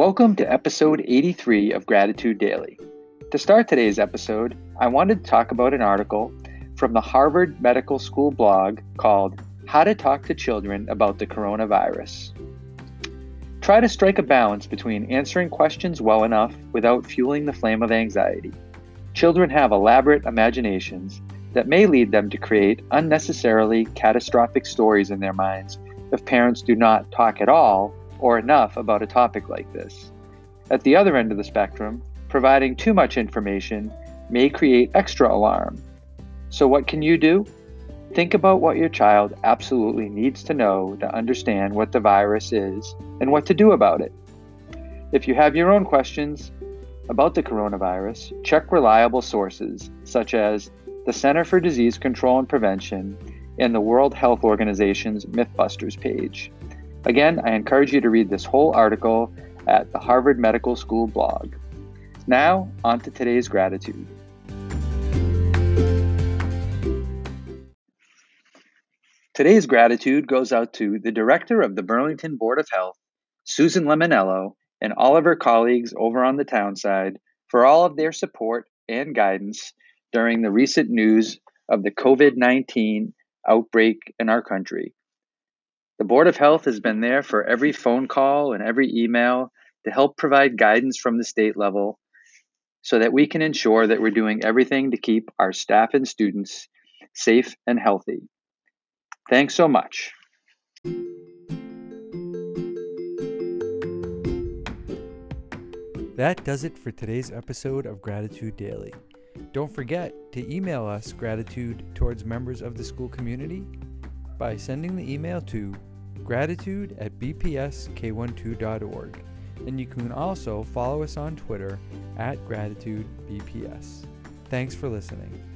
Welcome to episode 83 of Gratitude Daily. To start today's episode, I wanted to talk about an article from the Harvard Medical School blog called How to Talk to Children About the Coronavirus. Try to strike a balance between answering questions well enough without fueling the flame of anxiety. Children have elaborate imaginations that may lead them to create unnecessarily catastrophic stories in their minds if parents do not talk at all or enough about a topic like this. At the other end of the spectrum, providing too much information may create extra alarm. So, what can you do? Think about what your child absolutely needs to know to understand what the virus is and what to do about it. If you have your own questions about the coronavirus, check reliable sources such as the Center for Disease Control and Prevention and the World Health Organization's Mythbusters page. Again, I encourage you to read this whole article at the Harvard Medical School blog. Now, on to today's gratitude. Today's gratitude goes out to the director of the Burlington Board of Health, Susan Lumenello, and all of her colleagues over on the town side for all of their support and guidance during the recent news of the COVID 19 outbreak in our country. The Board of Health has been there for every phone call and every email to help provide guidance from the state level so that we can ensure that we're doing everything to keep our staff and students safe and healthy. Thanks so much. That does it for today's episode of Gratitude Daily. Don't forget to email us gratitude towards members of the school community by sending the email to gratitude at bpsk12.org. And you can also follow us on Twitter at gratitudebps. Thanks for listening.